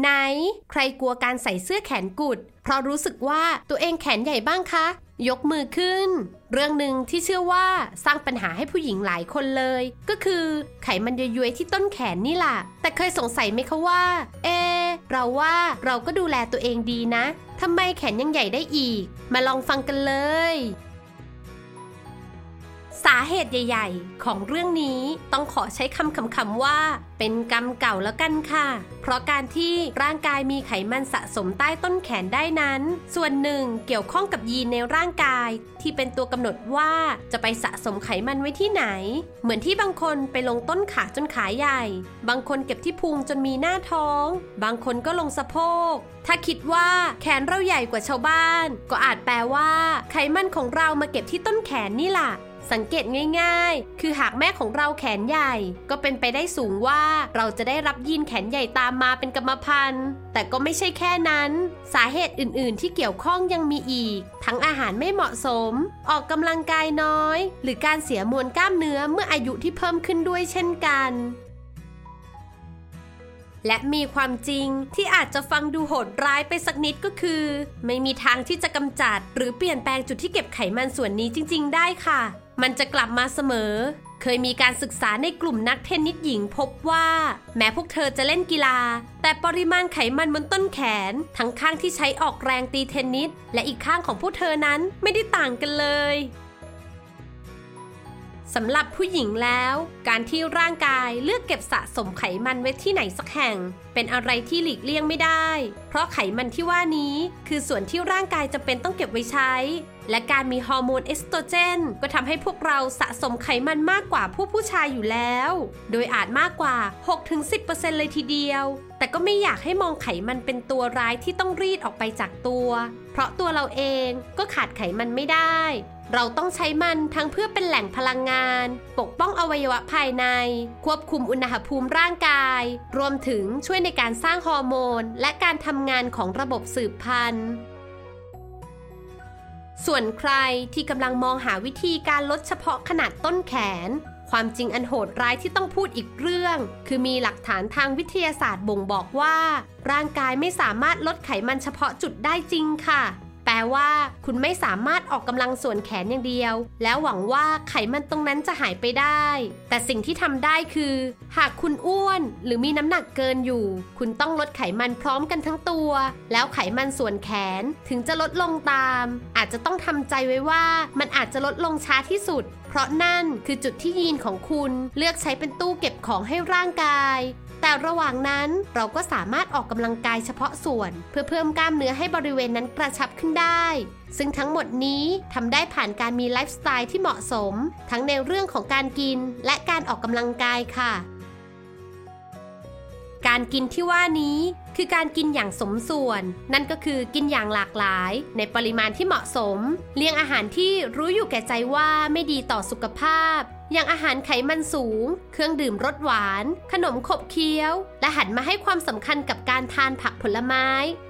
ไหน ใครกลัวการใส่เสื้อแขนกุด เพราะรู้สึกว่าตัวเองแขนใหญ่บ้างคะ ยกมือขึ้น เรื่องหนึ่งที่เชื่อว่าสร้างปัญหาให้ผู้หญิงหลายคนเลย ก็คือไขมันย้วยๆที่ต้นแขนนี่แหละแต่เคยสงสัยไหมคะว่า เอ เราว่าเราก็ดูแลตัวเองดีนะทำไมแขนยังใหญ่ได้อีก มาลองฟังกันเลย สาเหตุใหญ่ ๆ ของเรื่องนี้ต้องขอใช้คำคำๆว่า เป็นกรรมเก่าแล้วกันค่ะ เพราะการที่ร่างกายมีไขมันสะสมใต้ต้นแขนได้นั้น ส่วนหนึ่งเกี่ยวข้องกับยีนในร่างกาย ที่เป็นตัวกำหนดว่าจะไปสะสมไขมันไว้ที่ไหน เหมือนที่บางคนไปลงต้นขาจนขาใหญ่ บางคนเก็บที่พุงจนมีหน้าท้อง บางคนก็ลงสะโพก ถ้าคิดว่าแขนเราใหญ่กว่าชาวบ้าน ก็อาจแปลว่า ไขมันของเรามาเก็บที่ต้นแขนนี่ล่ะ สังเกตง่ายๆ คือหากแม่ของเราแขนใหญ่ ก็เป็นไปได้สูงว่าเราจะได้รับยีนแขนใหญ่ตามมาเป็นกรรมพันธุ์ แต่ก็ไม่ใช่แค่นั้น สาเหตุอื่นๆ ที่เกี่ยวข้องยังมีอีก ทั้งอาหารไม่เหมาะสม ออกกำลังกายน้อย หรือการเสียมวลกล้ามเนื้อเมื่ออายุที่เพิ่มขึ้นด้วยเช่นกันและมีความจริงที่อาจจะฟังดูโหดร้ายไปสักนิดก็คือ ไม่มีทางที่จะกำจัด หรือเปลี่ยนแปลงจุดที่เก็บไขมันส่วนนี้จริง ๆ ได้ค่ะ มันจะกลับมาเสมอ เคยมีการศึกษาในกลุ่มนักเทนนิสหญิงพบว่า แม้พวกเธอจะเล่นกีฬา แต่ปริมาณไขมันบนต้นแขน ทั้งข้างที่ใช้ออกแรงตีเทนนิสและอีกข้างของพวกเธอนั้นไม่ได้ต่างกันเลย สำหรับผู้หญิงแล้ว การที่ร่างกายเลือกเก็บสะสมไขมันไว้ที่ไหนสักแห่ง เป็นอะไรที่หลีกเลี่ยงไม่ได้ เพราะไขมันที่ว่านี้คือส่วนที่ร่างกายจำเป็นต้องเก็บไว้ใช้ และการมีฮอร์โมนเอสโตรเจน ก็ทำให้พวกเราสะสมไขมันมากกว่าผู้ผู้ชายอยู่แล้ว โดยอาจมากกว่า 6-10%เลยทีเดียว แต่ก็ไม่อยากให้มองไขมันเป็นตัวร้ายที่ต้องรีดออกไปจากตัว เพราะตัวเราเองก็ขาดไขมันไม่ได้ เราต้องใช้มันทั้งเพื่อเป็นแหล่งพลังงาน ปกป้องอวัยวะภายใน ควบคุมอุณหภูมิร่างกาย รวมถึงช่วยในการสร้างฮอร์โมน และการทำงานของระบบสืบพันธุ์ ส่วนใครที่กำลังมองหาวิธีการลดเฉพาะขนาดต้นแขน ความจริงอันโหดร้ายที่ต้องพูดอีกเรื่อง คือมีหลักฐานทางวิทยาศาสตร์บ่งบอกว่า ร่างกายไม่สามารถลดไขมันเฉพาะจุดได้จริงค่ะ ลว่าคุณไม่สามารถออกกำลังส่วนแขนอย่างเดียว แล้วหวังว่าไขมันตรงนั้นจะหายไปได้ แต่สิ่งที่ทำได้คือ หากคุณอ้วนหรือมีน้ำหนักเกินอยู่ คุณต้องลดไขมันพร้อมกันทั้งตัว แล้วไขมันส่วนแขนถึงจะลดลงตาม อาจจะต้องทำใจไว้ว่ามันอาจจะลดลงช้าที่สุด เพราะนั่นคือจุดที่ยีนของคุณเลือกใช้เป็นตู้เก็บของให้ร่างกาย แต่ระหว่างนั้นเราก็สามารถออกกำลังกายเฉพาะส่วน เพื่อเพิ่มกล้ามเนื้อให้บริเวณนั้นกระชับขึ้นได้ ซึ่งทั้งหมดนี้ทำได้ผ่านการมีไลฟ์สไตล์ที่เหมาะสม ทั้งในเรื่องของการกินและการออกกำลังกายค่ะ การกินที่ว่านี้คือการกินอย่างสมส่วน นั่นก็คือกินอย่างหลากหลาย ในปริมาณที่เหมาะสม เลี่ยงอาหารที่รู้อยู่แก่ใจว่าไม่ดีต่อสุขภาพ อย่างอาหารไขมันสูง เครื่องดื่มรสหวาน ขนมขบเคี้ยว และหันมาให้ความสำคัญกับการทานผักผลไม้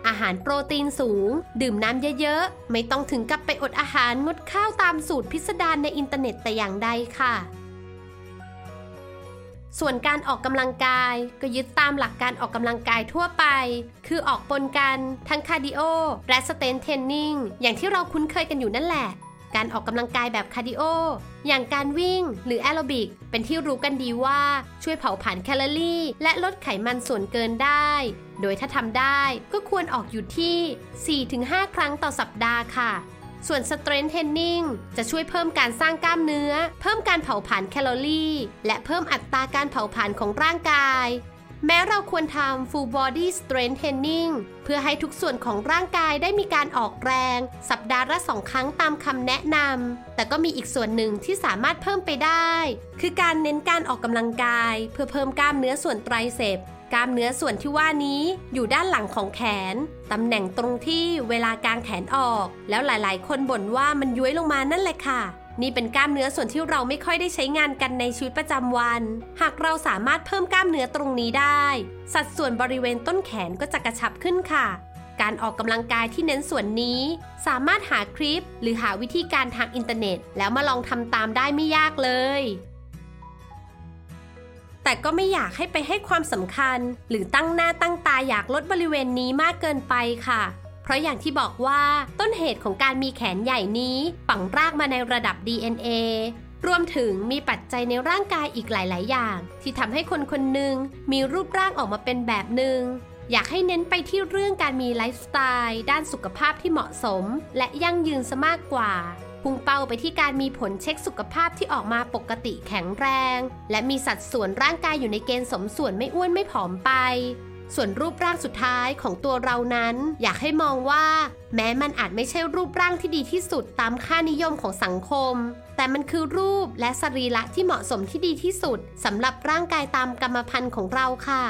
อาหารโปรตีนสูง ดื่มน้ำเยอะๆ ไม่ต้องถึงกับไปอดอาหารงดข้าวตามสูตรพิสดารในอินเทอร์เน็ตแต่อย่างใดค่ะ ส่วนการออกกำลังกายก็ยึดตามหลักการออกกำลังกายทั่วไป คือออกปนกัน ทั้ง cardio และ strength training อย่างที่เราคุ้นเคยกันอยู่นั่นแหละ การออกกำลังกายแบบ cardio อย่างการวิ่งหรือแอโรบิก เป็นที่รู้กันดีว่าช่วยเผาผลาญแคลอรี่ และลดไขมันส่วนเกินได้ โดยถ้าทำได้ก็ควรออกอยู่ที่ 4-5 ครั้งต่อสัปดาห์ค่ะ ส่วน Strength Training จะช่วยเพิ่มการสร้างกล้ามเนื้อ เพิ่มการเผาผลาญแคลอรี่ และเพิ่มอัตราการเผาผลาญของร่างกาย แม้เราควรทำ Full Body Strength Training เพื่อให้ทุกส่วนของร่างกายได้มีการออกแรง สัปดาห์ละสองครั้งตามคำแนะนำ แต่ก็มีอีกส่วนหนึ่งที่สามารถเพิ่มไปได้ คือการเน้นการออกกำลังกาย เพื่อเพิ่มกล้ามเนื้อส่วนไตรเสพกล้ามเนื้อส่วนที่ว่านี้อยู่ด้านหลังของแขน ตำแหน่งตรงที่เวลากางแขนออก แล้วหลายๆ คนบ่นว่ามันย้วยลงมานั่นแหละค่ะ นี่เป็นกล้ามเนื้อส่วนที่เราไม่ค่อยได้ใช้งานกันในชีวิตประจำวัน หากเราสามารถเพิ่มกล้ามเนื้อตรงนี้ได้ สัดส่วนบริเวณต้นแขนก็จะกระชับขึ้นค่ะการออกกำลังกายที่เน้นส่วนนี้ สามารถหาคลิป หรือหาวิธีการทางอินเทอร์เน็ต แล้วมาลองทำตามได้ไม่ยากเลย แต่ก็ไม่อยากให้ไปให้ความสำคัญ หรือตั้งหน้าตั้งตาอยากลดบริเวณนี้มากเกินไปค่ะ เพราะอย่างที่บอกว่าต้นเหตุของการมีแขนใหญ่นี้ฝังรากมาในระดับ DNA รวมถึงมีปัจจัยในร่างกายอีกหลาย ๆ อย่าง ที่ทำให้คนคนหนึ่งมีรูปร่างออกมาเป็นแบบหนึ่งอยากให้เน้นไปที่เรื่องการมีไลฟ์สไตล์ด้านสุขภาพที่เหมาะสม และยั่งยืนซะมากกว่าพุ่งเป้าไปที่การมีผลเช็คสุขภาพที่ออกมาปกติแข็งแรง และมีสัดส่วนร่างกายอยู่ในเกณฑ์สมส่วนไม่อ้วนไม่ผอมไป ส่วนรูปร่างสุดท้ายของตัวเรานั้น อยากให้มองว่า แม้มันอาจไม่ใช่รูปร่างที่ดีที่สุดตามค่านิยมของสังคม แต่มันคือรูปและสรีระที่เหมาะสมที่ดีที่สุดสำหรับร่างกายตามกรรมพันธุ์ของเราค่ะ